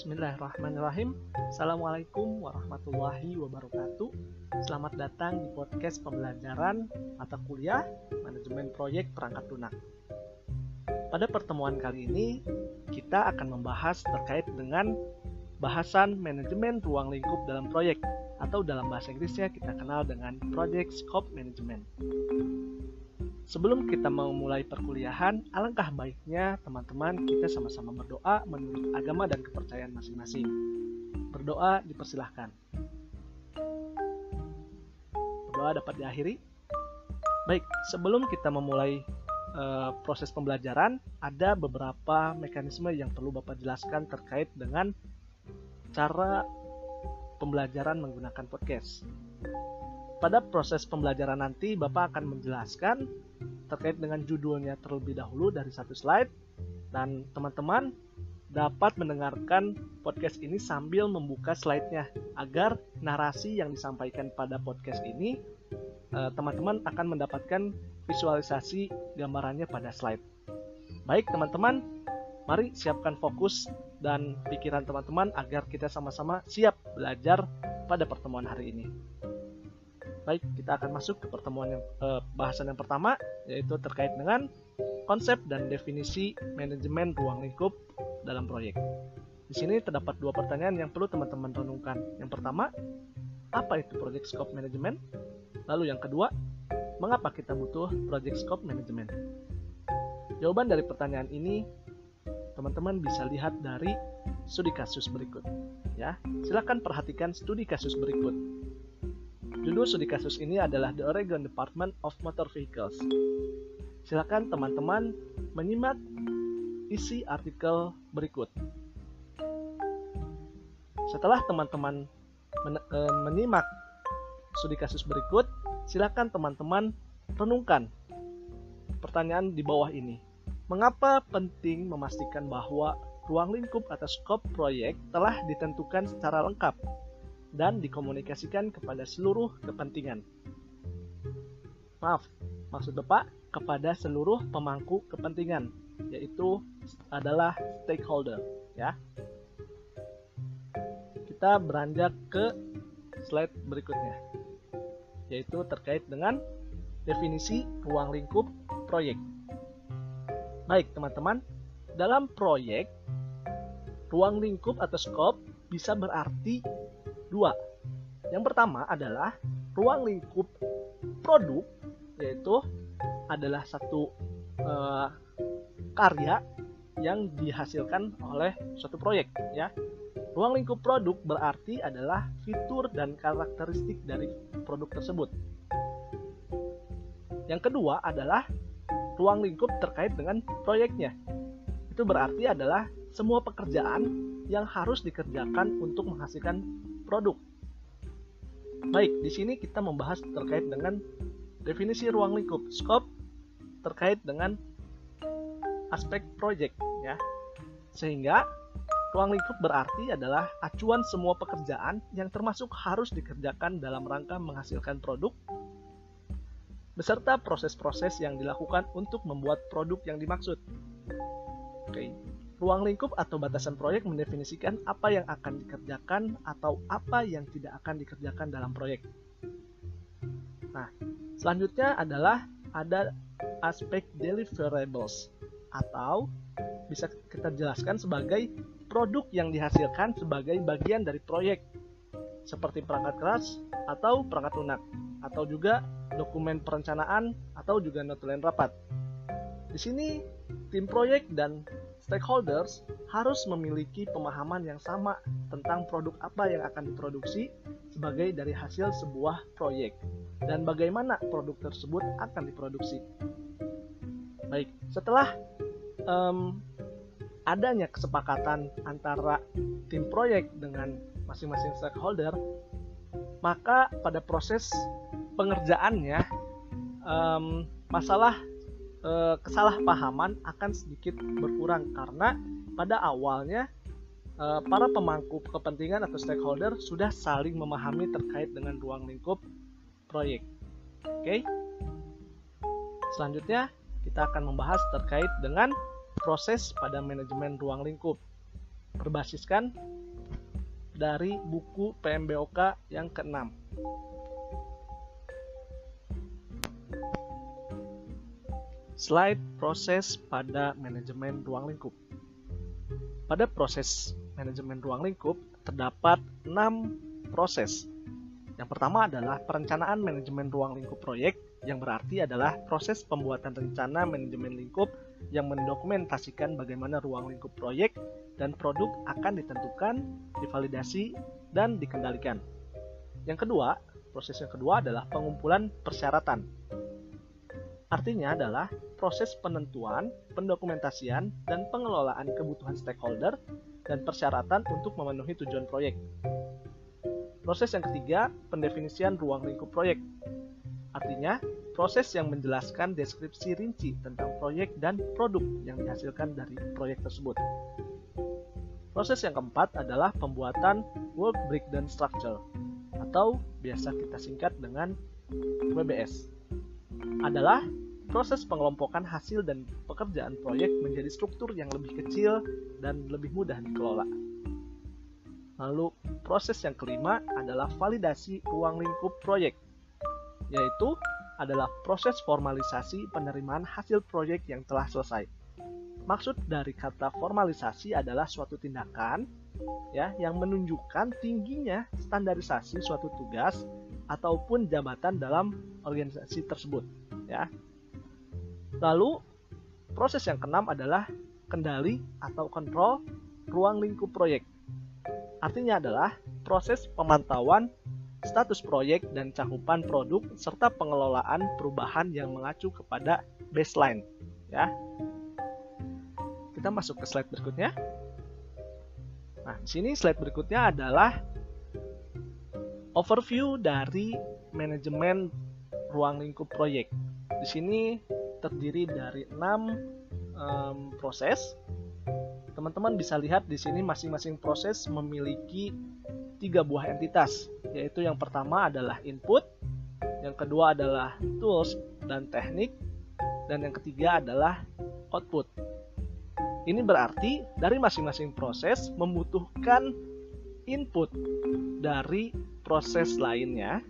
Bismillahirrahmanirrahim. Assalamualaikum warahmatullahi wabarakatuh. Selamat datang di podcast pembelajaran mata kuliah Manajemen Proyek Perangkat Lunak. Pada pertemuan kali ini kita akan membahas terkait dengan bahasan manajemen ruang lingkup dalam proyek atau dalam bahasa Inggrisnya kita kenal dengan Project Scope Management Sebelum kita memulai perkuliahan, alangkah baiknya teman-teman kita sama-sama berdoa menurut agama dan kepercayaan masing-masing. Berdoa dipersilahkan. Berdoa dapat diakhiri. Baik, sebelum kita memulai uh, proses pembelajaran, ada beberapa mekanisme yang perlu Bapak jelaskan terkait dengan cara pembelajaran menggunakan podcast. Pada proses pembelajaran nanti, Bapak akan menjelaskan terkait dengan judulnya terlebih dahulu dari satu slide dan teman-teman dapat mendengarkan podcast ini sambil membuka slide-nya agar narasi yang disampaikan pada podcast ini eh, teman-teman akan mendapatkan visualisasi gambarannya pada slide. Baik teman-teman, mari siapkan fokus dan pikiran teman-teman agar kita sama-sama siap belajar pada pertemuan hari ini. Baik, kita akan masuk ke pertemuan yang eh, bahasan yang pertama yaitu terkait dengan konsep dan definisi manajemen ruang lingkup dalam proyek. Di sini terdapat dua pertanyaan yang perlu teman-teman renungkan. Yang pertama, apa itu project scope management? Lalu yang kedua, mengapa kita butuh project scope management? Jawaban dari pertanyaan ini teman-teman bisa lihat dari studi kasus berikut. Ya, silakan perhatikan studi kasus berikut. Judul studi kasus ini adalah The Oregon Department of Motor Vehicles. Silakan teman-teman menyimak isi artikel berikut. Setelah teman-teman men e, menyimak studi kasus berikut, silakan teman-teman renungkan pertanyaan di bawah ini. Mengapa penting memastikan bahwa ruang lingkup atau skop proyek telah ditentukan secara lengkap dan dikomunikasikan kepada seluruh kepentingan. Maaf, maksud Bapak kepada seluruh pemangku kepentingan, yaitu adalah stakeholder, ya. Kita beranjak ke slide berikutnya, yaitu terkait dengan definisi ruang lingkup proyek. Baik, teman-teman, dalam proyek ruang lingkup atau scope bisa berarti Dua, yang pertama adalah ruang lingkup produk, yaitu adalah satu uh, karya yang dihasilkan oleh suatu proyek. Ya, ruang lingkup produk berarti adalah fitur dan karakteristik dari produk tersebut. Yang kedua adalah ruang lingkup terkait dengan proyeknya. Itu berarti adalah semua pekerjaan yang harus dikerjakan untuk menghasilkan produk. Baik, di sini kita membahas terkait dengan definisi ruang lingkup, scope terkait dengan aspek project ya. Sehingga ruang lingkup berarti adalah acuan semua pekerjaan yang termasuk harus dikerjakan dalam rangka menghasilkan produk beserta proses-proses yang dilakukan untuk membuat produk yang dimaksud. Oke. Ruang lingkup atau batasan proyek mendefinisikan apa yang akan dikerjakan atau apa yang tidak akan dikerjakan dalam proyek. Nah, selanjutnya adalah ada aspek deliverables atau bisa kita jelaskan sebagai produk yang dihasilkan sebagai bagian dari proyek seperti perangkat keras atau perangkat lunak atau juga dokumen perencanaan atau juga notulen rapat. Di sini tim proyek dan stakeholders harus memiliki pemahaman yang sama tentang produk apa yang akan diproduksi sebagai dari hasil sebuah proyek dan bagaimana produk tersebut akan diproduksi. Baik, setelah um, adanya kesepakatan antara tim proyek dengan masing-masing stakeholder, maka pada proses pengerjaannya um, masalah eh, kesalahpahaman akan sedikit berkurang karena pada awalnya eh, para pemangku kepentingan atau stakeholder sudah saling memahami terkait dengan ruang lingkup proyek. Oke. Selanjutnya kita akan membahas terkait dengan proses pada manajemen ruang lingkup. berbasiskan dari buku PMBOK yang keenam. Slide proses pada manajemen ruang lingkup. Pada proses manajemen ruang lingkup terdapat 6 proses. Yang pertama adalah perencanaan manajemen ruang lingkup proyek yang berarti adalah proses pembuatan rencana manajemen lingkup yang mendokumentasikan bagaimana ruang lingkup proyek dan produk akan ditentukan, divalidasi, dan dikendalikan. Yang kedua, proses yang kedua adalah pengumpulan persyaratan. Artinya adalah proses penentuan, pendokumentasian, dan pengelolaan kebutuhan stakeholder dan persyaratan untuk memenuhi tujuan proyek. Proses yang ketiga, pendefinisian ruang lingkup proyek. Artinya, proses yang menjelaskan deskripsi rinci tentang proyek dan produk yang dihasilkan dari proyek tersebut. Proses yang keempat adalah pembuatan work breakdown structure atau biasa kita singkat dengan WBS. Adalah proses pengelompokan hasil dan pekerjaan proyek menjadi struktur yang lebih kecil dan lebih mudah dikelola. Lalu, proses yang kelima adalah validasi ruang lingkup proyek, yaitu adalah proses formalisasi penerimaan hasil proyek yang telah selesai. Maksud dari kata formalisasi adalah suatu tindakan ya yang menunjukkan tingginya standarisasi suatu tugas ataupun jabatan dalam organisasi tersebut ya. Lalu proses yang keenam adalah kendali atau kontrol ruang lingkup proyek. Artinya adalah proses pemantauan status proyek dan cakupan produk serta pengelolaan perubahan yang mengacu kepada baseline ya kita masuk ke slide berikutnya. Nah, di sini slide berikutnya adalah overview dari manajemen ruang lingkup proyek. Di sini terdiri dari 6 um, proses. Teman-teman bisa lihat di sini masing-masing proses memiliki tiga buah entitas, yaitu yang pertama adalah input, yang kedua adalah tools dan teknik, dan yang ketiga adalah output. Ini berarti dari masing-masing proses membutuhkan input dari proses lainnya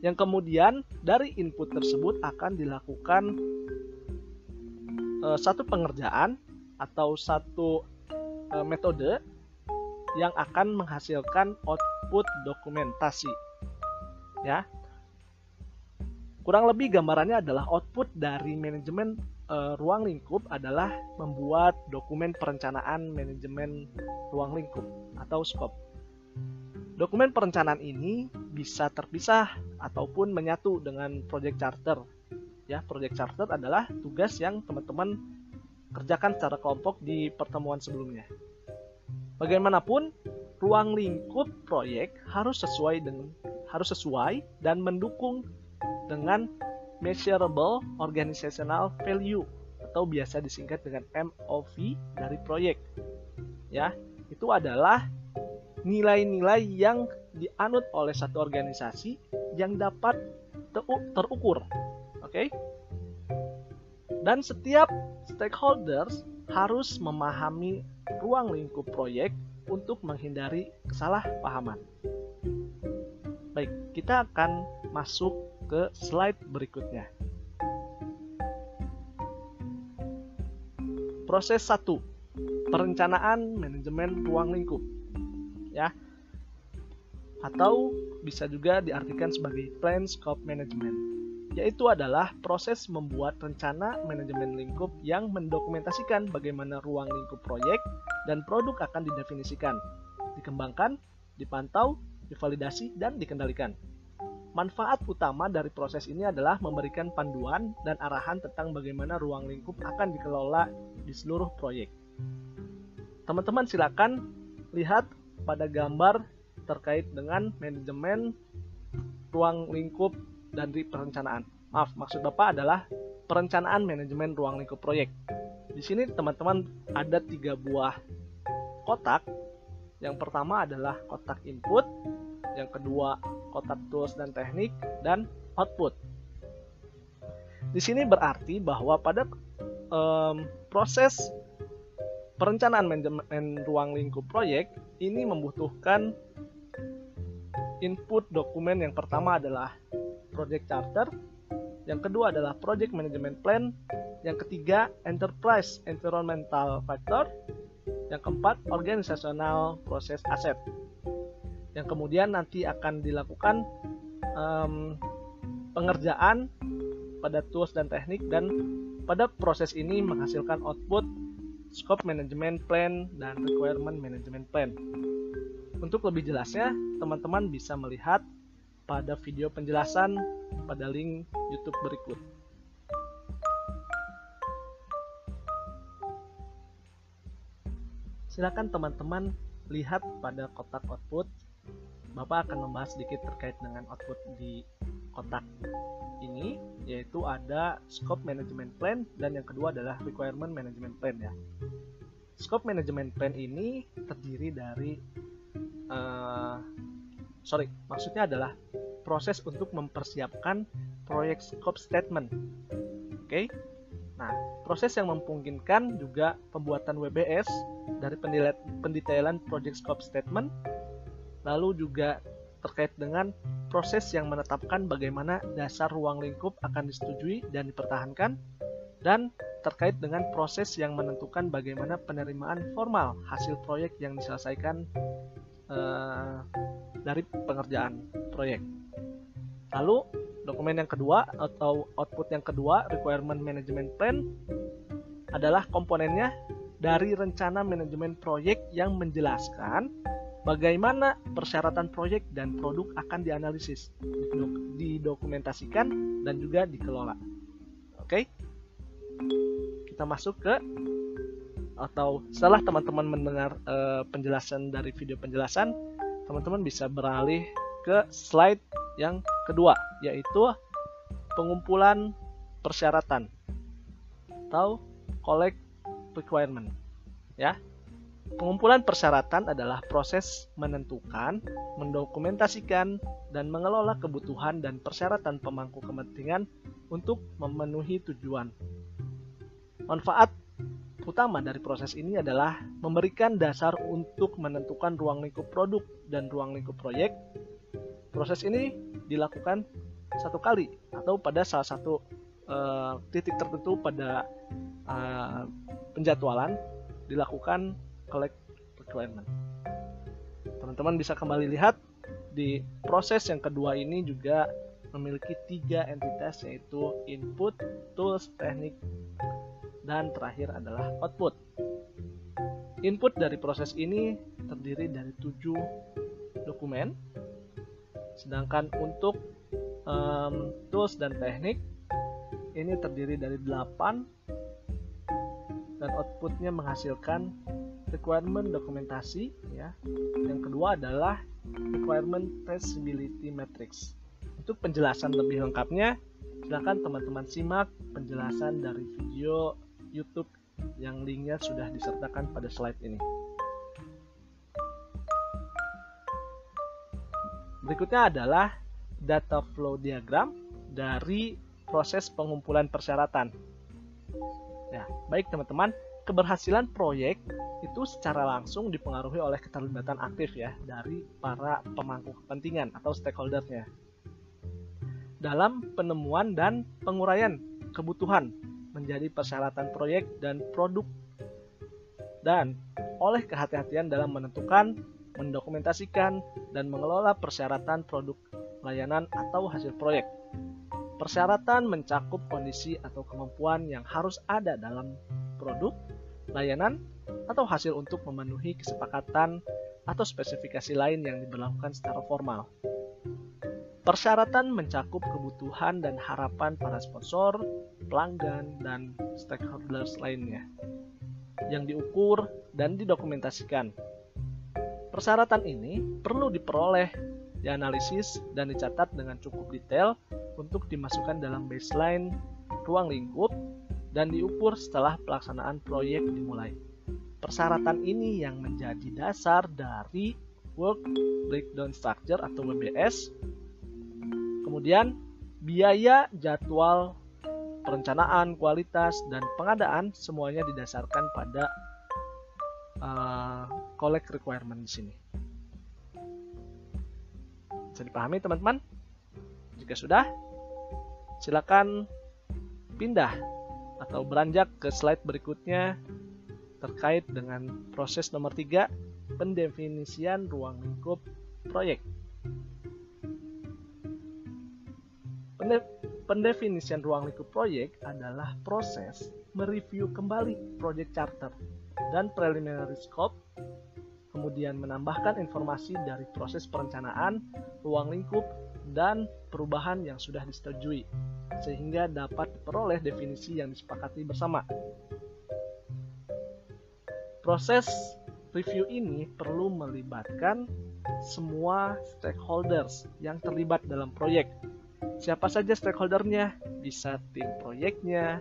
yang kemudian dari input tersebut akan dilakukan e, satu pengerjaan atau satu e, metode yang akan menghasilkan output dokumentasi. Ya. Kurang lebih gambarannya adalah output dari manajemen uh, ruang lingkup adalah membuat dokumen perencanaan manajemen ruang lingkup atau scope. Dokumen perencanaan ini bisa terpisah ataupun menyatu dengan project charter. Ya, project charter adalah tugas yang teman-teman kerjakan secara kelompok di pertemuan sebelumnya. Bagaimanapun, ruang lingkup proyek harus sesuai dengan harus sesuai dan mendukung dengan Measurable Organizational Value atau biasa disingkat dengan MOV dari proyek. Ya, itu adalah nilai-nilai yang dianut oleh satu organisasi yang dapat terukur. Oke? Dan setiap stakeholders harus memahami ruang lingkup proyek untuk menghindari kesalahpahaman. Baik, kita akan masuk ke slide berikutnya. Proses 1. Perencanaan manajemen ruang lingkup. Ya. Atau bisa juga diartikan sebagai plan scope management, yaitu adalah proses membuat rencana manajemen lingkup yang mendokumentasikan bagaimana ruang lingkup proyek dan produk akan didefinisikan, dikembangkan, dipantau, divalidasi, dan dikendalikan. Manfaat utama dari proses ini adalah memberikan panduan dan arahan tentang bagaimana ruang lingkup akan dikelola di seluruh proyek. Teman-teman silakan lihat pada gambar terkait dengan manajemen ruang lingkup dan perencanaan. Maaf, maksud Bapak adalah perencanaan manajemen ruang lingkup proyek. Di sini teman-teman ada tiga buah kotak. Yang pertama adalah kotak input, yang kedua kotak tools dan teknik, dan output. Di sini berarti bahwa pada um, proses perencanaan manajemen ruang lingkup proyek ini membutuhkan input dokumen yang pertama adalah project charter, yang kedua adalah project management plan, yang ketiga enterprise environmental factor, yang keempat organizational proses aset. Yang kemudian nanti akan dilakukan um, pengerjaan pada tools dan teknik dan pada proses ini menghasilkan output scope management plan dan requirement management plan. Untuk lebih jelasnya, teman-teman bisa melihat pada video penjelasan pada link YouTube berikut. Silakan teman-teman lihat pada kotak output. Bapak akan membahas sedikit terkait dengan output di kotak ini yaitu ada scope management plan dan yang kedua adalah requirement management plan ya. Scope management plan ini terdiri dari uh, sorry maksudnya adalah proses untuk mempersiapkan proyek scope statement. Oke. Okay? Nah, proses yang memungkinkan juga pembuatan WBS dari pendetailan project scope statement lalu juga terkait dengan proses yang menetapkan bagaimana dasar ruang lingkup akan disetujui dan dipertahankan, dan terkait dengan proses yang menentukan bagaimana penerimaan formal hasil proyek yang diselesaikan uh, dari pengerjaan proyek. Lalu, dokumen yang kedua atau output yang kedua, requirement management plan, adalah komponennya dari rencana manajemen proyek yang menjelaskan bagaimana persyaratan proyek dan produk akan dianalisis, didokumentasikan, dan juga dikelola. Oke, kita masuk ke atau setelah teman-teman mendengar uh, penjelasan dari video penjelasan, teman-teman bisa beralih ke slide yang kedua, yaitu pengumpulan persyaratan atau collect requirement. Ya, Pengumpulan persyaratan adalah proses menentukan, mendokumentasikan, dan mengelola kebutuhan dan persyaratan pemangku kepentingan untuk memenuhi tujuan. Manfaat utama dari proses ini adalah memberikan dasar untuk menentukan ruang lingkup produk dan ruang lingkup proyek. Proses ini dilakukan satu kali atau pada salah satu uh, titik tertentu pada uh, penjadwalan dilakukan collect requirement. Teman-teman bisa kembali lihat di proses yang kedua ini juga memiliki tiga entitas yaitu input, tools, teknik, dan terakhir adalah output. Input dari proses ini terdiri dari tujuh dokumen, sedangkan untuk um, tools dan teknik ini terdiri dari 8 dan outputnya menghasilkan requirement dokumentasi ya. Yang kedua adalah requirement traceability matrix. Untuk penjelasan lebih lengkapnya, silakan teman-teman simak penjelasan dari video YouTube yang linknya sudah disertakan pada slide ini. Berikutnya adalah data flow diagram dari proses pengumpulan persyaratan. Ya, baik teman-teman, keberhasilan proyek itu secara langsung dipengaruhi oleh keterlibatan aktif ya dari para pemangku kepentingan atau stakeholdersnya dalam penemuan dan penguraian kebutuhan menjadi persyaratan proyek dan produk dan oleh kehati-hatian dalam menentukan, mendokumentasikan, dan mengelola persyaratan produk layanan atau hasil proyek. Persyaratan mencakup kondisi atau kemampuan yang harus ada dalam produk, layanan, atau hasil untuk memenuhi kesepakatan atau spesifikasi lain yang diberlakukan secara formal. Persyaratan mencakup kebutuhan dan harapan para sponsor, pelanggan, dan stakeholders lainnya yang diukur dan didokumentasikan. Persyaratan ini perlu diperoleh, dianalisis, dan dicatat dengan cukup detail untuk dimasukkan dalam baseline ruang lingkup dan diukur setelah pelaksanaan proyek dimulai. Persyaratan ini yang menjadi dasar dari Work Breakdown Structure atau WBS. Kemudian, biaya, jadwal, perencanaan, kualitas, dan pengadaan semuanya didasarkan pada uh, collect requirement di sini. Bisa dipahami teman-teman? Jika sudah, silakan pindah atau beranjak ke slide berikutnya terkait dengan proses nomor 3, pendefinisian ruang lingkup proyek. Pendefinisian ruang lingkup proyek adalah proses mereview kembali proyek charter dan preliminary scope, kemudian menambahkan informasi dari proses perencanaan, ruang lingkup, dan perubahan yang sudah disetujui, sehingga dapat diperoleh definisi yang disepakati bersama. Proses review ini perlu melibatkan semua stakeholders yang terlibat dalam proyek. Siapa saja stakeholdernya? Bisa tim proyeknya,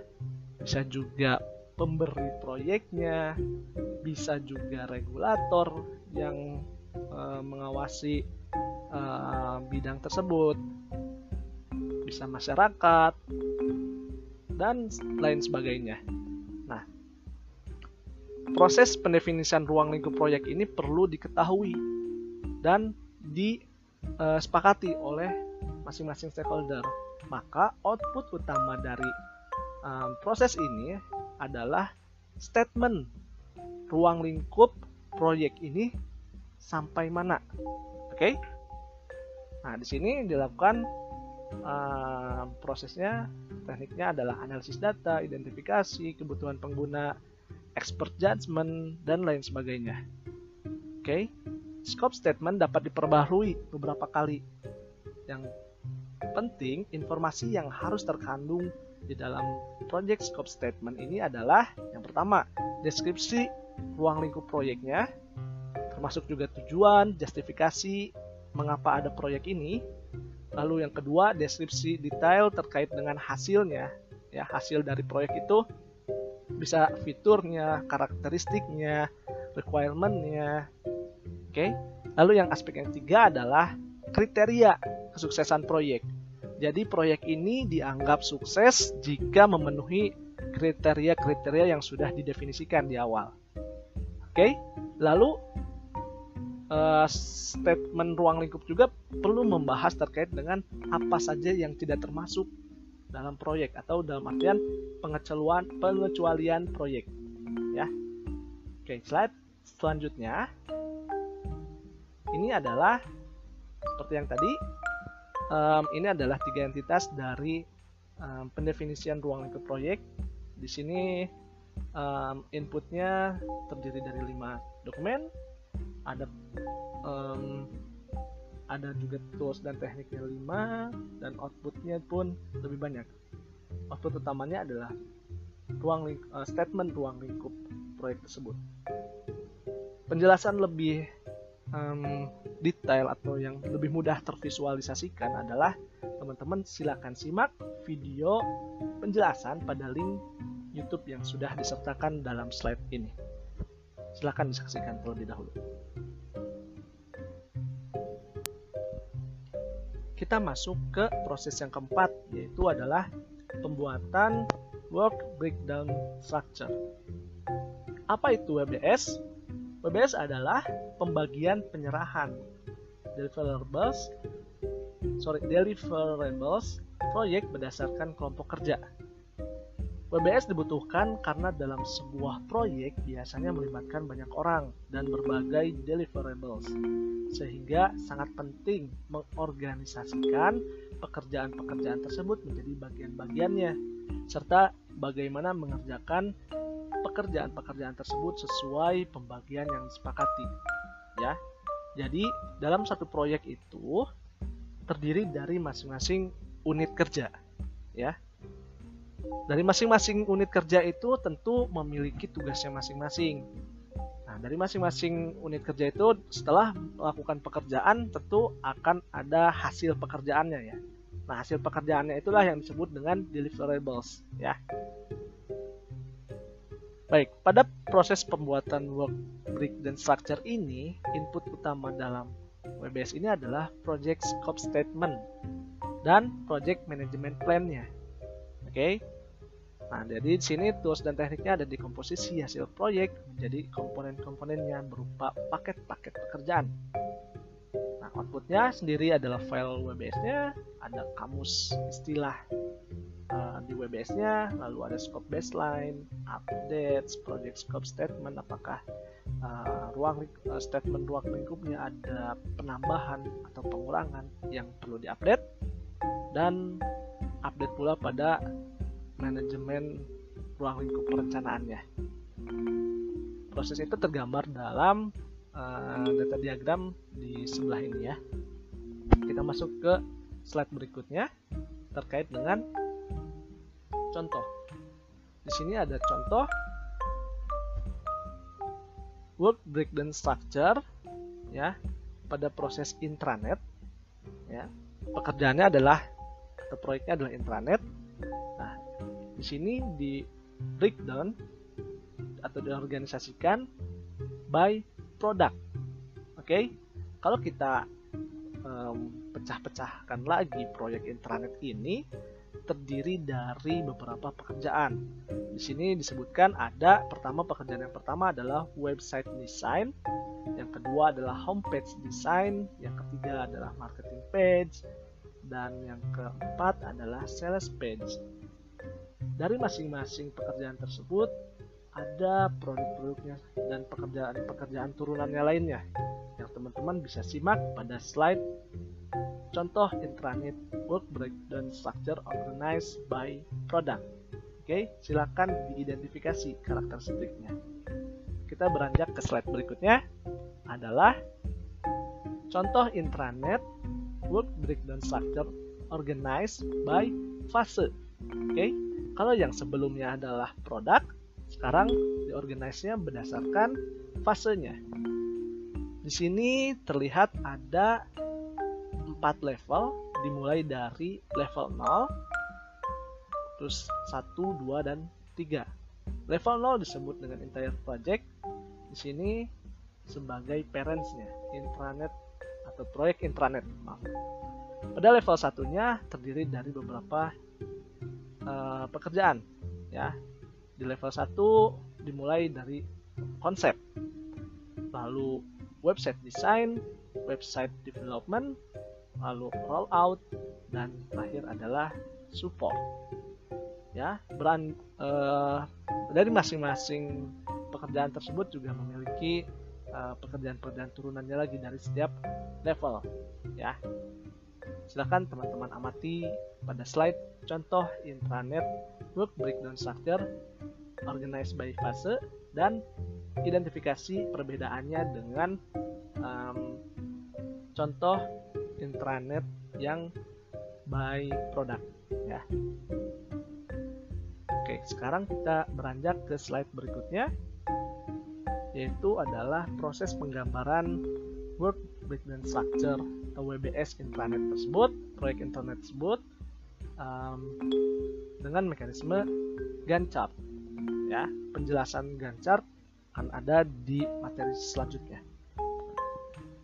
bisa juga pemberi proyeknya, bisa juga regulator yang uh, mengawasi uh, bidang tersebut, bisa masyarakat, dan lain sebagainya. Nah, proses pendefinisian ruang lingkup proyek ini perlu diketahui dan disepakati oleh masing-masing stakeholder. Maka output utama dari um, proses ini adalah statement ruang lingkup proyek ini sampai mana. Oke? Okay? Nah, di sini dilakukan uh, prosesnya tekniknya adalah analisis data, identifikasi kebutuhan pengguna, expert judgment, dan lain sebagainya. Oke, okay? scope statement dapat diperbaharui beberapa kali. Yang penting, informasi yang harus terkandung di dalam project scope statement ini adalah yang pertama, deskripsi ruang lingkup proyeknya, termasuk juga tujuan, justifikasi, mengapa ada proyek ini. Lalu yang kedua, deskripsi detail terkait dengan hasilnya. Ya, hasil dari proyek itu bisa fiturnya, karakteristiknya, requirementnya. Oke. Lalu yang aspek yang ketiga adalah kriteria kesuksesan proyek. Jadi proyek ini dianggap sukses jika memenuhi kriteria-kriteria yang sudah didefinisikan di awal. Oke, lalu uh, statement ruang lingkup juga perlu membahas terkait dengan apa saja yang tidak termasuk dalam proyek atau dalam artian pengecualian pengecualian proyek. Ya. Oke slide selanjutnya. Ini adalah seperti yang tadi um, ini adalah tiga entitas dari um, pendefinisian ruang lingkup proyek. Di sini um, inputnya terdiri dari lima dokumen ada um, ada juga tools dan tekniknya 5 dan outputnya pun lebih banyak output utamanya adalah ruang uh, statement ruang lingkup proyek tersebut penjelasan lebih um, detail atau yang lebih mudah tervisualisasikan adalah teman-teman silakan simak video penjelasan pada link YouTube yang sudah disertakan dalam slide ini. Silakan disaksikan terlebih dahulu. Kita masuk ke proses yang keempat yaitu adalah pembuatan work breakdown structure. Apa itu WBS? WBS adalah pembagian penyerahan deliverables sorry deliverables proyek berdasarkan kelompok kerja. WBS dibutuhkan karena dalam sebuah proyek biasanya melibatkan banyak orang dan berbagai deliverables sehingga sangat penting mengorganisasikan pekerjaan-pekerjaan tersebut menjadi bagian-bagiannya serta bagaimana mengerjakan pekerjaan-pekerjaan tersebut sesuai pembagian yang disepakati ya. Jadi dalam satu proyek itu terdiri dari masing-masing unit kerja ya dari masing-masing unit kerja itu tentu memiliki tugasnya masing-masing dari masing-masing unit kerja itu setelah melakukan pekerjaan tentu akan ada hasil pekerjaannya ya. Nah, hasil pekerjaannya itulah yang disebut dengan deliverables ya. Baik, pada proses pembuatan work brick dan structure ini, input utama dalam WBS ini adalah project scope statement dan project management plan-nya. Oke. Okay? Nah, jadi di sini tools dan tekniknya ada di komposisi hasil proyek menjadi komponen-komponennya berupa paket-paket pekerjaan. Nah, outputnya sendiri adalah file WBS-nya, ada kamus istilah uh, di WBS-nya, lalu ada scope baseline, updates, project scope statement, apakah uh, ruang uh, statement ruang lingkupnya ada penambahan atau pengurangan yang perlu diupdate, dan update pula pada manajemen ruang lingkup perencanaannya. Proses itu tergambar dalam uh, data diagram di sebelah ini ya. Kita masuk ke slide berikutnya terkait dengan contoh. Di sini ada contoh work breakdown structure ya pada proses intranet ya. Pekerjaannya adalah atau proyeknya adalah intranet di sini di breakdown atau diorganisasikan by product. Oke, okay? kalau kita um, pecah-pecahkan lagi proyek intranet ini terdiri dari beberapa pekerjaan. Di sini disebutkan ada pertama pekerjaan yang pertama adalah website design, yang kedua adalah homepage design, yang ketiga adalah marketing page, dan yang keempat adalah sales page. Dari masing-masing pekerjaan tersebut ada produk-produknya dan pekerjaan-pekerjaan turunannya lainnya yang teman-teman bisa simak pada slide contoh intranet work breakdown structure organized by product. Oke, silakan diidentifikasi karakteristiknya. Kita beranjak ke slide berikutnya adalah contoh intranet work breakdown structure organized by fase. Oke, kalau yang sebelumnya adalah produk, sekarang diorganisasinya berdasarkan fasenya. Di sini terlihat ada empat level dimulai dari level 0 terus 1, 2 dan 3. Level 0 disebut dengan entire project. Di sini sebagai parentsnya, intranet atau proyek intranet. Maaf. Pada level satunya terdiri dari beberapa uh, pekerjaan ya di level 1 dimulai dari konsep lalu website design website development lalu rollout dan terakhir adalah support ya beran uh, dari masing-masing pekerjaan tersebut juga memiliki pekerjaan-pekerjaan uh, turunannya lagi dari setiap level ya silahkan teman-teman amati pada slide contoh intranet work breakdown structure organized by fase dan identifikasi perbedaannya dengan um, contoh intranet yang by product ya. Oke, sekarang kita beranjak ke slide berikutnya yaitu adalah proses penggambaran work breakdown structure atau WBS intranet tersebut, proyek internet tersebut um, dengan mekanisme Gantt. Ya, penjelasan Gantt akan ada di materi selanjutnya.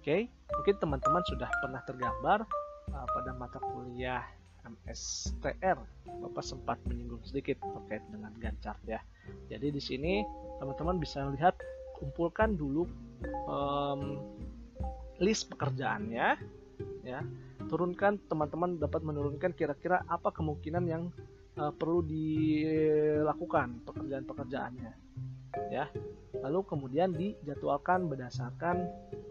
Oke, mungkin teman-teman sudah pernah tergambar uh, pada mata kuliah MSTR. Bapak sempat menyinggung sedikit terkait dengan Gantt ya. Jadi di sini teman-teman bisa lihat kumpulkan dulu um, list pekerjaannya ya. Turunkan teman-teman dapat menurunkan kira-kira apa kemungkinan yang uh, perlu dilakukan pekerjaan-pekerjaannya ya. Lalu kemudian dijadwalkan berdasarkan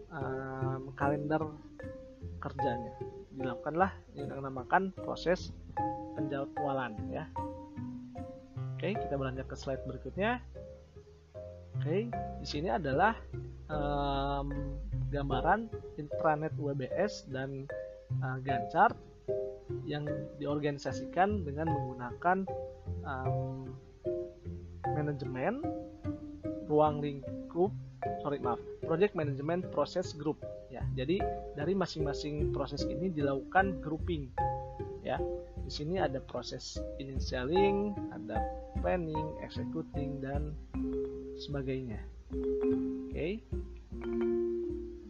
um, kalender kerjanya. Dilakukanlah yang dinamakan proses penjadwalan ya. Oke kita beranjak ke slide berikutnya oke di sini adalah um, gambaran intranet WBS dan uh, Gantt chart yang diorganisasikan dengan menggunakan um, manajemen ruang lingkup sorry maaf project management process group ya. Jadi dari masing-masing proses ini dilakukan grouping ya di sini ada proses initialing ada planning executing dan sebagainya oke okay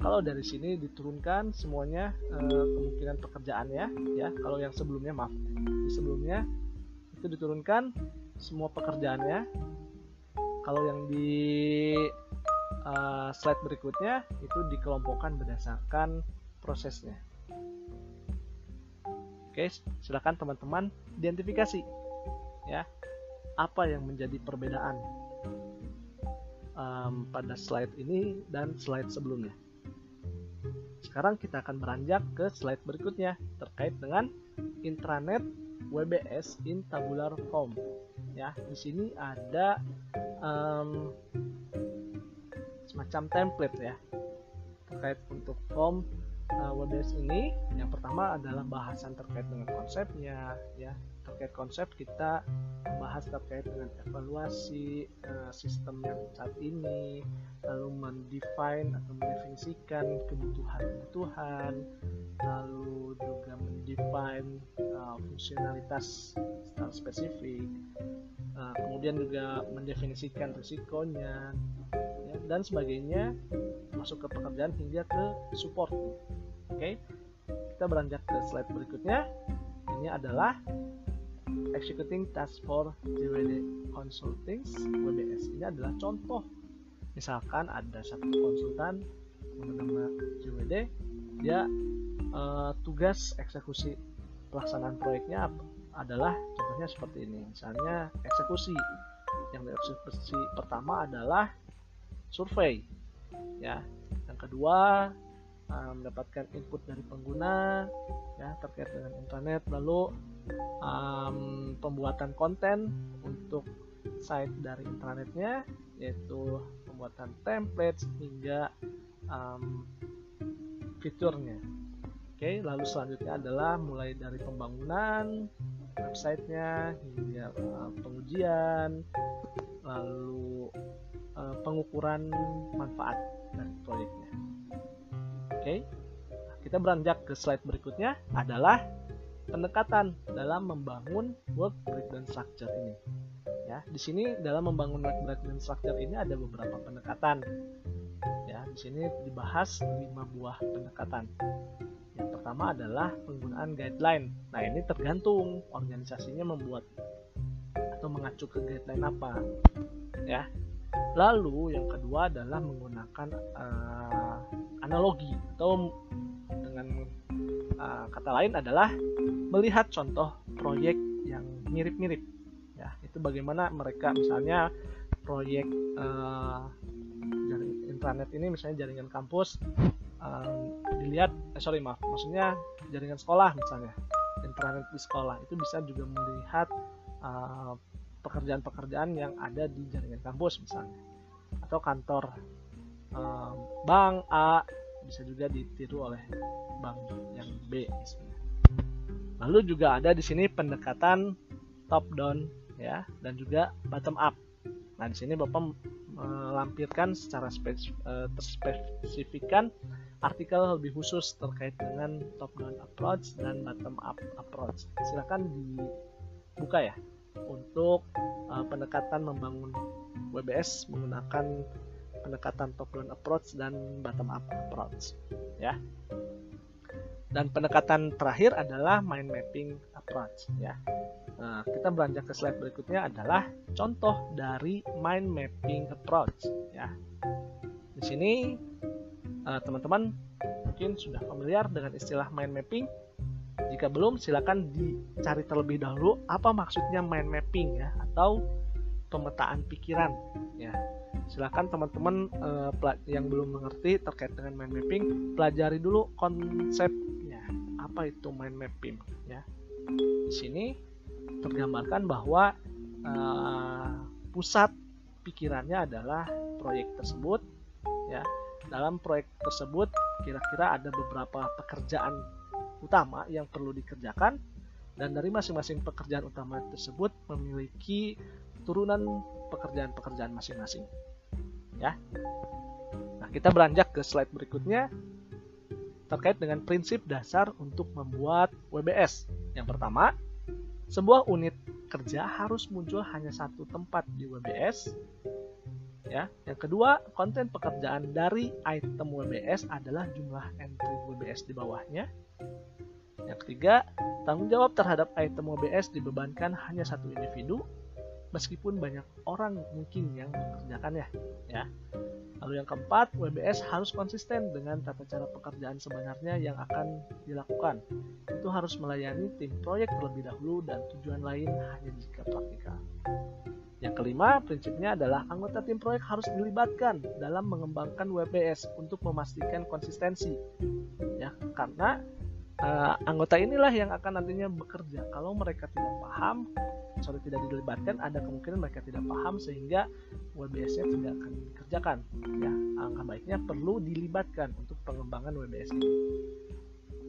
kalau dari sini diturunkan semuanya eh, kemungkinan pekerjaannya ya kalau yang sebelumnya maaf di sebelumnya itu diturunkan semua pekerjaannya. Kalau yang di uh, slide berikutnya itu dikelompokkan berdasarkan prosesnya. Oke, silakan teman-teman identifikasi ya apa yang menjadi perbedaan um, pada slide ini dan slide sebelumnya. Sekarang kita akan beranjak ke slide berikutnya terkait dengan intranet WBS in tabular form. Ya, di sini ada um, semacam template ya terkait untuk form uh, WBS ini yang pertama adalah bahasan terkait dengan konsepnya ya terkait konsep kita membahas terkait dengan evaluasi uh, sistem yang saat ini lalu mendefine atau mendefinisikan kebutuhan-kebutuhan lalu juga mendefine uh, fungsionalitas secara spesifik uh, kemudian juga mendefinisikan risikonya ya, dan sebagainya masuk ke pekerjaan hingga ke support. Oke, okay? kita beranjak ke slide berikutnya. Ini adalah executing task for JWD Consulting WBS. Ini adalah contoh. Misalkan ada satu konsultan bernama JWD, dia uh, tugas eksekusi pelaksanaan proyeknya adalah contohnya seperti ini. Misalnya eksekusi. Yang eksekusi pertama adalah survei ya yang kedua uh, mendapatkan input dari pengguna ya terkait dengan internet lalu um, pembuatan konten untuk site dari intranetnya yaitu pembuatan template hingga um, fiturnya oke lalu selanjutnya adalah mulai dari pembangunan websitenya hingga uh, pengujian lalu uh, pengukuran manfaat dari proyeknya. Oke, kita beranjak ke slide berikutnya adalah pendekatan dalam membangun work breakdown structure ini. Ya, di sini dalam membangun work breakdown structure ini ada beberapa pendekatan. Ya, di sini dibahas lima buah pendekatan. Yang pertama adalah penggunaan guideline. Nah, ini tergantung organisasinya membuat atau mengacu ke guideline apa. Ya, Lalu yang kedua adalah menggunakan uh, analogi atau dengan uh, kata lain adalah melihat contoh proyek yang mirip-mirip. Ya, itu bagaimana mereka misalnya proyek uh, intranet ini misalnya jaringan kampus um, dilihat eh, sorry maaf maksudnya jaringan sekolah misalnya intranet di sekolah itu bisa juga melihat uh, pekerjaan-pekerjaan yang ada di jaringan kampus misalnya atau kantor um, bank A bisa juga ditiru oleh bank yang B misalnya. Lalu juga ada di sini pendekatan top down ya dan juga bottom up. Nah, di sini Bapak melampirkan secara eh, terspesifikan artikel lebih khusus terkait dengan top down approach dan bottom up approach. Silakan dibuka ya untuk uh, pendekatan membangun WBS menggunakan pendekatan top down approach dan bottom up approach ya. Dan pendekatan terakhir adalah mind mapping approach ya. Nah, kita beranjak ke slide berikutnya adalah contoh dari mind mapping approach ya. Di sini uh, teman-teman mungkin sudah familiar dengan istilah mind mapping jika belum, silakan dicari terlebih dahulu apa maksudnya mind mapping ya atau pemetaan pikiran ya. Silakan teman-teman uh, yang belum mengerti terkait dengan mind mapping, pelajari dulu konsepnya. Apa itu mind mapping ya. Di sini tergambarkan bahwa uh, pusat pikirannya adalah proyek tersebut ya. Dalam proyek tersebut kira-kira ada beberapa pekerjaan utama yang perlu dikerjakan dan dari masing-masing pekerjaan utama tersebut memiliki turunan pekerjaan-pekerjaan masing-masing. Ya. Nah, kita beranjak ke slide berikutnya terkait dengan prinsip dasar untuk membuat WBS. Yang pertama, sebuah unit kerja harus muncul hanya satu tempat di WBS. Ya, yang kedua, konten pekerjaan dari item WBS adalah jumlah entry WBS di bawahnya. Yang ketiga, tanggung jawab terhadap item OBS dibebankan hanya satu individu. meskipun banyak orang mungkin yang mengerjakannya ya lalu yang keempat WBS harus konsisten dengan tata cara pekerjaan sebenarnya yang akan dilakukan itu harus melayani tim proyek terlebih dahulu dan tujuan lain hanya jika praktikal yang kelima, prinsipnya adalah anggota tim proyek harus dilibatkan dalam mengembangkan WBS untuk memastikan konsistensi. Ya, karena uh, anggota inilah yang akan nantinya bekerja. Kalau mereka tidak paham, sorry tidak dilibatkan, ada kemungkinan mereka tidak paham sehingga WBS-nya tidak akan dikerjakan. Ya, angka baiknya perlu dilibatkan untuk pengembangan WBS ini.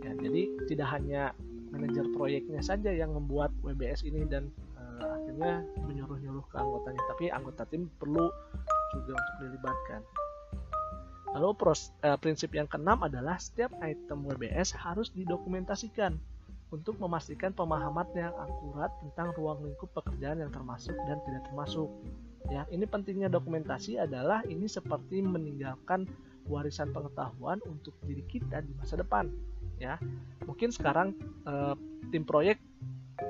Ya, jadi tidak hanya manajer proyeknya saja yang membuat WBS ini dan uh, akhirnya menyuruh-nyuruh ke anggotanya, tapi anggota tim perlu juga untuk dilibatkan. Lalu pros, uh, prinsip yang keenam adalah setiap item WBS harus didokumentasikan untuk memastikan pemahaman yang akurat tentang ruang lingkup pekerjaan yang termasuk dan tidak termasuk. Ya, ini pentingnya dokumentasi adalah ini seperti meninggalkan warisan pengetahuan untuk diri kita di masa depan. Ya, mungkin sekarang uh, tim proyek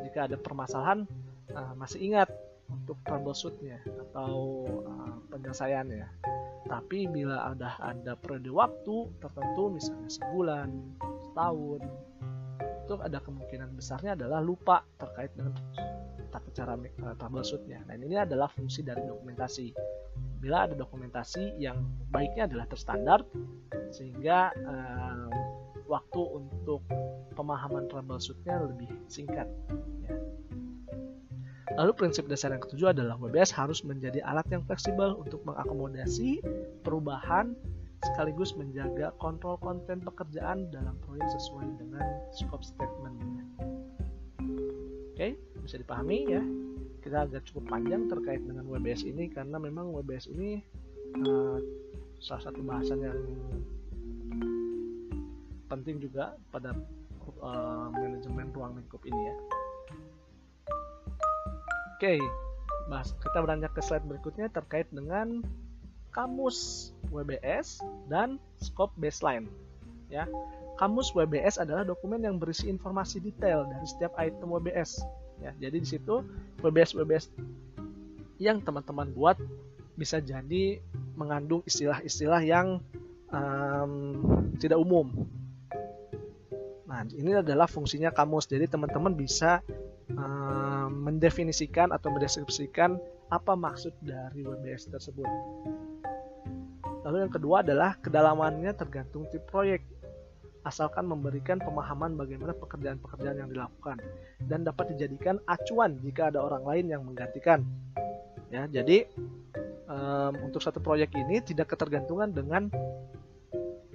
jika ada permasalahan uh, masih ingat untuk troubleshootnya atau uh, penyelesaiannya tapi bila ada ada periode waktu tertentu misalnya sebulan, setahun, itu ada kemungkinan besarnya adalah lupa terkait dengan tata cara uh, troubleshootnya. Nah ini adalah fungsi dari dokumentasi. Bila ada dokumentasi yang baiknya adalah terstandar sehingga uh, waktu untuk pemahaman troubleshootnya lebih singkat. Ya. Lalu prinsip dasar yang ketujuh adalah WBS harus menjadi alat yang fleksibel untuk mengakomodasi perubahan sekaligus menjaga kontrol konten pekerjaan dalam proyek sesuai dengan scope statement. Oke, bisa dipahami ya. Kita agak cukup panjang terkait dengan WBS ini karena memang WBS ini uh, salah satu bahasan yang penting juga pada uh, manajemen ruang lingkup ini ya. Oke, bahas kita beranjak ke slide berikutnya terkait dengan kamus WBS dan scope baseline. Ya, kamus WBS adalah dokumen yang berisi informasi detail dari setiap item WBS. Ya, jadi di situ WBS WBS yang teman-teman buat bisa jadi mengandung istilah-istilah yang um, tidak umum. Nah, ini adalah fungsinya kamus. Jadi teman-teman bisa uh, mendefinisikan atau mendeskripsikan apa maksud dari WBS tersebut. Lalu yang kedua adalah kedalamannya tergantung tip proyek. Asalkan memberikan pemahaman bagaimana pekerjaan-pekerjaan yang dilakukan dan dapat dijadikan acuan jika ada orang lain yang menggantikan. Ya, jadi um, untuk satu proyek ini tidak ketergantungan dengan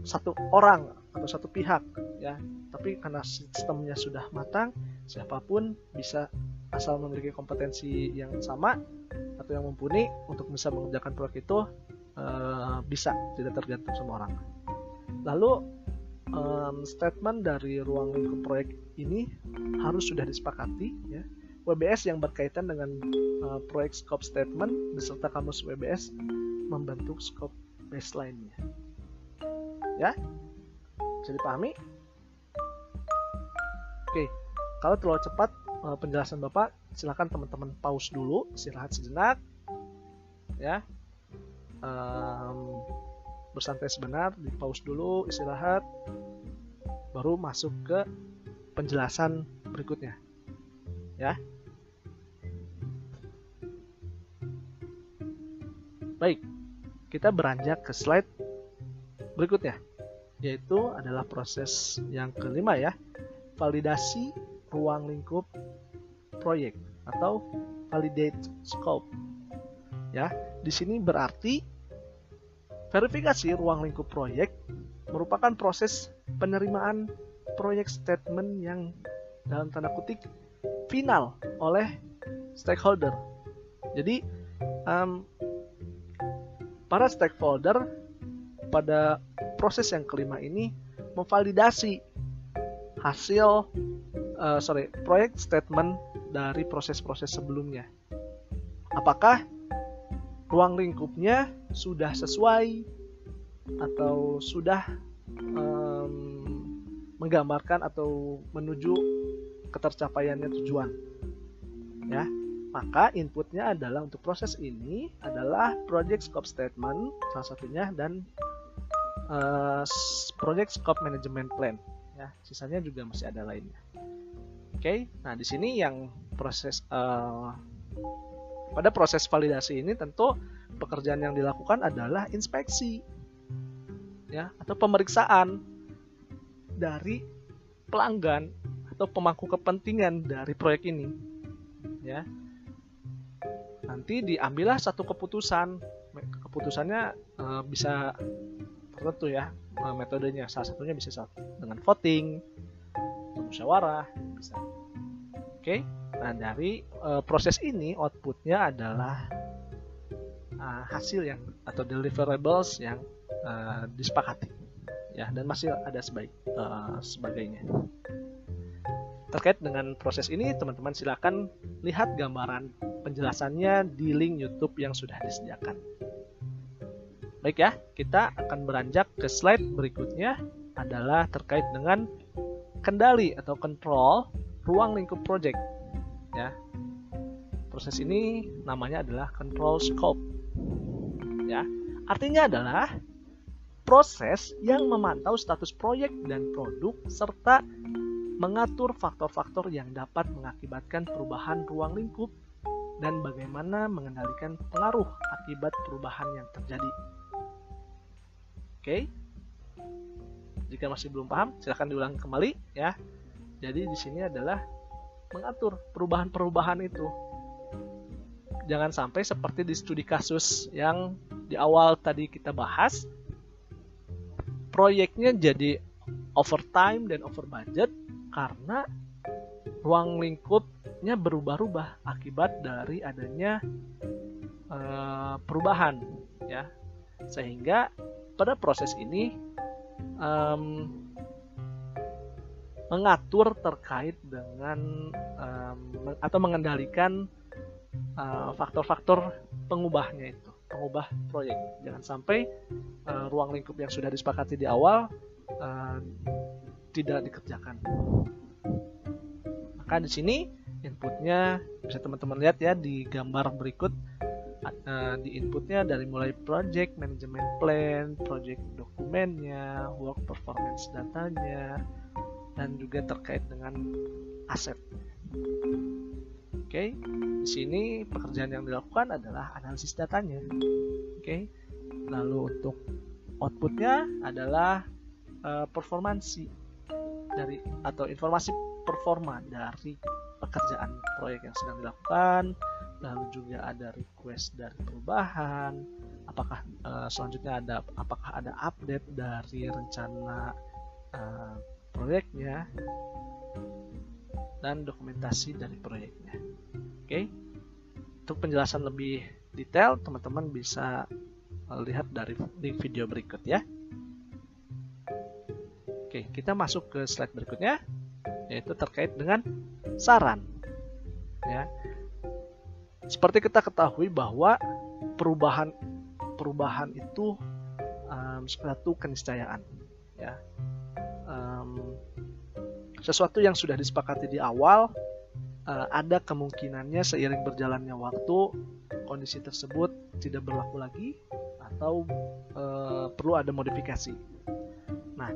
satu orang atau satu pihak ya. Tapi karena sistemnya sudah matang siapa pun bisa asal memiliki kompetensi yang sama atau yang mumpuni untuk bisa mengerjakan proyek itu uh, bisa tidak tergantung sama orang. Lalu um, statement dari ruang lingkup proyek ini harus sudah disepakati ya. WBS yang berkaitan dengan uh, proyek scope statement beserta kamus WBS membentuk scope baseline-nya ya? Bisa dipahami? Oke kalau terlalu cepat eh, penjelasan bapak silahkan teman-teman pause dulu istirahat sejenak ya. Um, bersantai sebentar di pause dulu istirahat baru masuk ke penjelasan berikutnya ya. Baik kita beranjak ke slide berikutnya yaitu adalah proses yang kelima ya, validasi ruang lingkup proyek atau validate scope. Ya, di sini berarti verifikasi ruang lingkup proyek merupakan proses penerimaan proyek statement yang dalam tanda kutip final oleh stakeholder. Jadi um, para stakeholder pada proses yang kelima ini memvalidasi hasil uh, sorry proyek statement dari proses-proses sebelumnya. Apakah ruang lingkupnya sudah sesuai atau sudah um, menggambarkan atau menuju ketercapaiannya tujuan. Ya. Maka inputnya adalah untuk proses ini adalah project scope statement salah satunya dan uh, project scope management plan. Ya, sisanya juga masih ada lainnya. Oke, okay? nah di sini yang proses uh, pada proses validasi ini tentu pekerjaan yang dilakukan adalah inspeksi ya atau pemeriksaan dari pelanggan atau pemangku kepentingan dari proyek ini ya nanti diambillah satu keputusan keputusannya e, bisa tertentu ya eh, metodenya salah satunya bisa dengan voting musyawarah bisa oke okay? nah dari e, proses ini outputnya adalah e, hasil yang atau deliverables yang e, disepakati ya dan masih ada sebaik e, sebagainya terkait dengan proses ini teman-teman silakan lihat gambaran penjelasannya di link YouTube yang sudah disediakan. Baik ya, kita akan beranjak ke slide berikutnya adalah terkait dengan kendali atau control ruang lingkup project. Ya. Proses ini namanya adalah control scope. Ya. Artinya adalah proses yang memantau status proyek dan produk serta mengatur faktor-faktor yang dapat mengakibatkan perubahan ruang lingkup dan bagaimana mengendalikan pengaruh akibat perubahan yang terjadi. Oke. Jika masih belum paham, silahkan diulang kembali ya. Jadi di sini adalah mengatur perubahan-perubahan itu. Jangan sampai seperti di studi kasus yang di awal tadi kita bahas, proyeknya jadi overtime dan over budget karena ruang lingkupnya berubah-ubah akibat dari adanya uh, perubahan ya sehingga pada proses ini um, mengatur terkait dengan um, atau mengendalikan faktor faktor-faktor pengubahnya itu pengubah proyek. Jangan sampai uh, ruang lingkup yang sudah disepakati di awal uh, tidak dikerjakan. Maka di sini inputnya bisa teman-teman lihat ya di gambar berikut uh, di inputnya dari mulai project management plan, project dokumennya, work performance datanya, dan juga terkait dengan aset. Oke, okay. di sini pekerjaan yang dilakukan adalah analisis datanya. Oke, okay. lalu untuk outputnya adalah uh, performansi dari atau informasi performa dari pekerjaan proyek yang sedang dilakukan lalu juga ada request dari perubahan apakah uh, selanjutnya ada apakah ada update dari rencana uh, proyeknya dan dokumentasi dari proyeknya oke okay? untuk penjelasan lebih detail teman-teman bisa lihat dari link video berikut ya oke kita masuk ke slide berikutnya yaitu terkait dengan saran. Ya. Seperti kita ketahui bahwa perubahan perubahan itu um, suatu keniscayaan, ya. Um, sesuatu yang sudah disepakati di awal uh, ada kemungkinannya seiring berjalannya waktu kondisi tersebut tidak berlaku lagi atau uh, perlu ada modifikasi. Nah,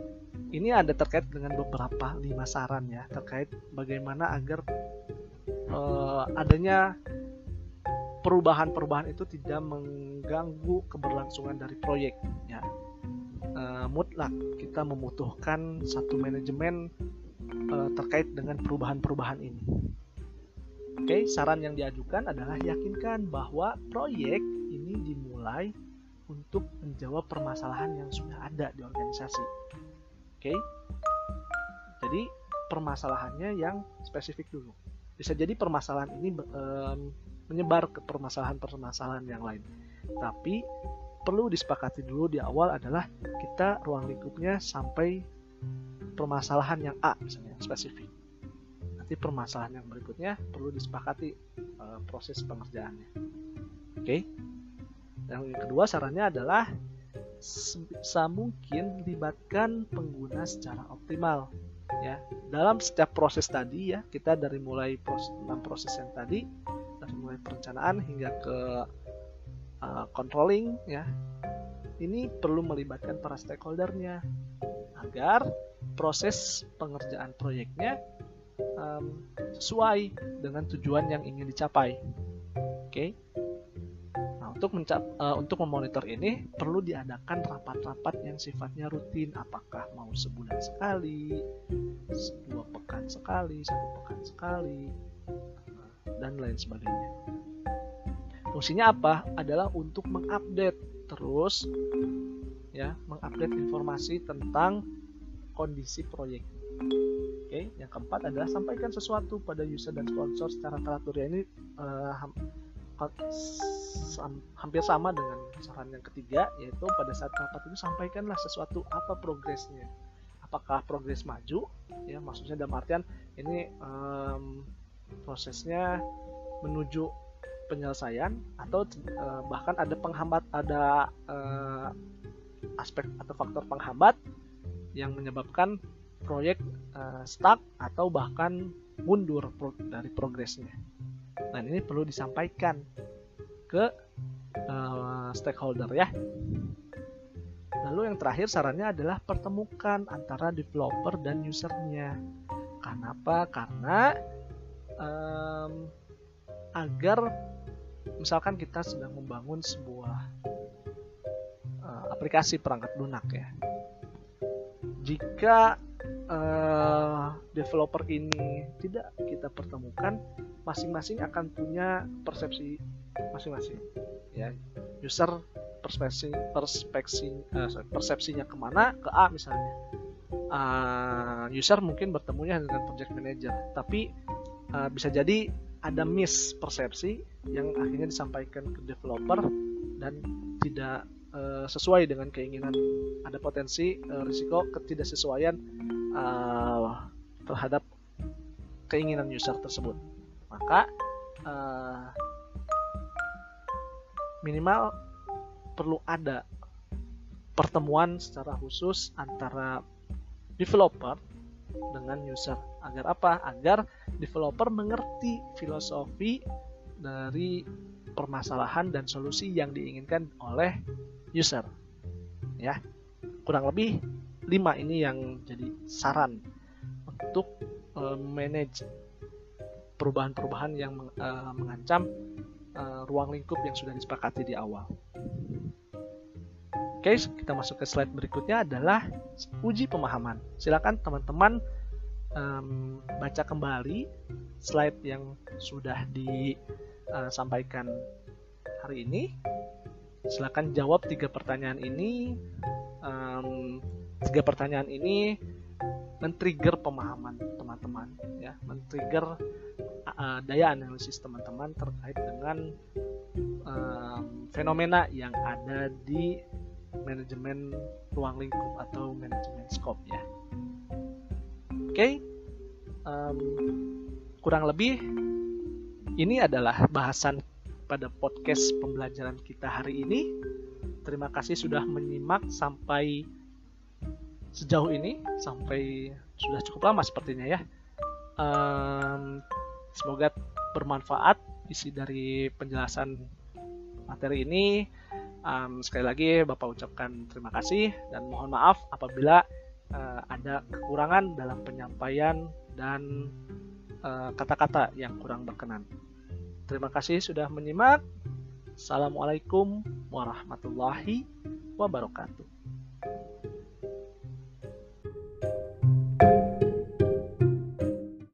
ini ada terkait dengan beberapa lima saran ya terkait bagaimana agar uh, adanya perubahan-perubahan itu tidak mengganggu keberlangsungan dari proyek ya uh, mutlak kita membutuhkan satu manajemen uh, terkait dengan perubahan-perubahan ini. Oke saran yang diajukan adalah yakinkan bahwa proyek ini dimulai untuk menjawab permasalahan yang sudah ada di organisasi. Okay? jadi permasalahannya yang spesifik dulu. Bisa jadi permasalahan ini um, menyebar ke permasalahan-permasalahan yang lain. Tapi perlu disepakati dulu di awal adalah kita ruang lingkupnya sampai permasalahan yang A misalnya spesifik. Nanti permasalahan yang berikutnya perlu disepakati uh, proses pengerjaannya. Oke? Okay? yang kedua sarannya adalah mungkin libatkan pengguna secara optimal ya. Dalam setiap proses tadi ya kita dari mulai proses, dalam proses yang tadi dari mulai perencanaan hingga ke uh, controlling ya ini perlu melibatkan para stakeholdernya agar proses pengerjaan proyeknya um, sesuai dengan tujuan yang ingin dicapai. Oke. Okay? Nah, untuk mencap, uh, untuk memonitor ini perlu diadakan rapat-rapat yang sifatnya rutin. Apakah mau sebulan sekali, dua pekan sekali, satu pekan sekali, dan lain sebagainya. Fungsinya apa? Adalah untuk mengupdate terus ya mengupdate informasi tentang kondisi proyek. Oke, yang keempat adalah sampaikan sesuatu pada user dan sponsor secara teratur. Ya, ini uh, hampir sama dengan saran yang ketiga, yaitu pada saat rapat itu sampaikanlah sesuatu apa progresnya. Apakah progres maju? Ya, maksudnya dalam artian ini um, prosesnya menuju penyelesaian atau uh, bahkan ada penghambat ada uh, aspek atau faktor penghambat yang menyebabkan proyek uh, stuck atau bahkan mundur pro dari progresnya. Nah ini perlu disampaikan ke uh, stakeholder ya. Lalu yang terakhir sarannya adalah pertemukan antara developer dan usernya. Kenapa? Karena um, agar misalkan kita sedang membangun sebuah uh, aplikasi perangkat lunak ya. Jika uh, developer ini tidak kita pertemukan, masing-masing akan punya persepsi masing-masing. Ya, user perspeksi perspeksi uh, persepsinya ke mana ke A misalnya. Uh, user mungkin bertemunya dengan project manager, tapi uh, bisa jadi ada mispersepsi yang akhirnya disampaikan ke developer dan tidak uh, sesuai dengan keinginan. Ada potensi uh, risiko ketidaksesuaian uh, terhadap keinginan user tersebut. Maka uh, minimal perlu ada pertemuan secara khusus antara developer dengan user agar apa? Agar developer mengerti filosofi dari permasalahan dan solusi yang diinginkan oleh user. Ya. Kurang lebih 5 ini yang jadi saran untuk uh, manage perubahan-perubahan yang uh, mengancam uh, ruang lingkup yang sudah disepakati di awal. Oke, kita masuk ke slide berikutnya adalah uji pemahaman. Silakan teman-teman um, baca kembali slide yang sudah disampaikan hari ini. Silakan jawab tiga pertanyaan ini. Um, tiga pertanyaan ini men-trigger pemahaman teman-teman, ya, men-trigger uh, daya analisis teman-teman terkait dengan um, fenomena yang ada di manajemen ruang lingkup atau manajemen scope ya okay? um, kurang lebih ini adalah bahasan pada podcast pembelajaran kita hari ini. Terima kasih sudah menyimak sampai sejauh ini, sampai sudah cukup lama sepertinya ya. Um, semoga bermanfaat isi dari penjelasan materi ini. Um, sekali lagi Bapak ucapkan terima kasih dan mohon maaf apabila uh, ada kekurangan dalam penyampaian dan eh, kata-kata uh, yang kurang berkenan. Terima kasih sudah menyimak. Assalamualaikum warahmatullahi wabarakatuh.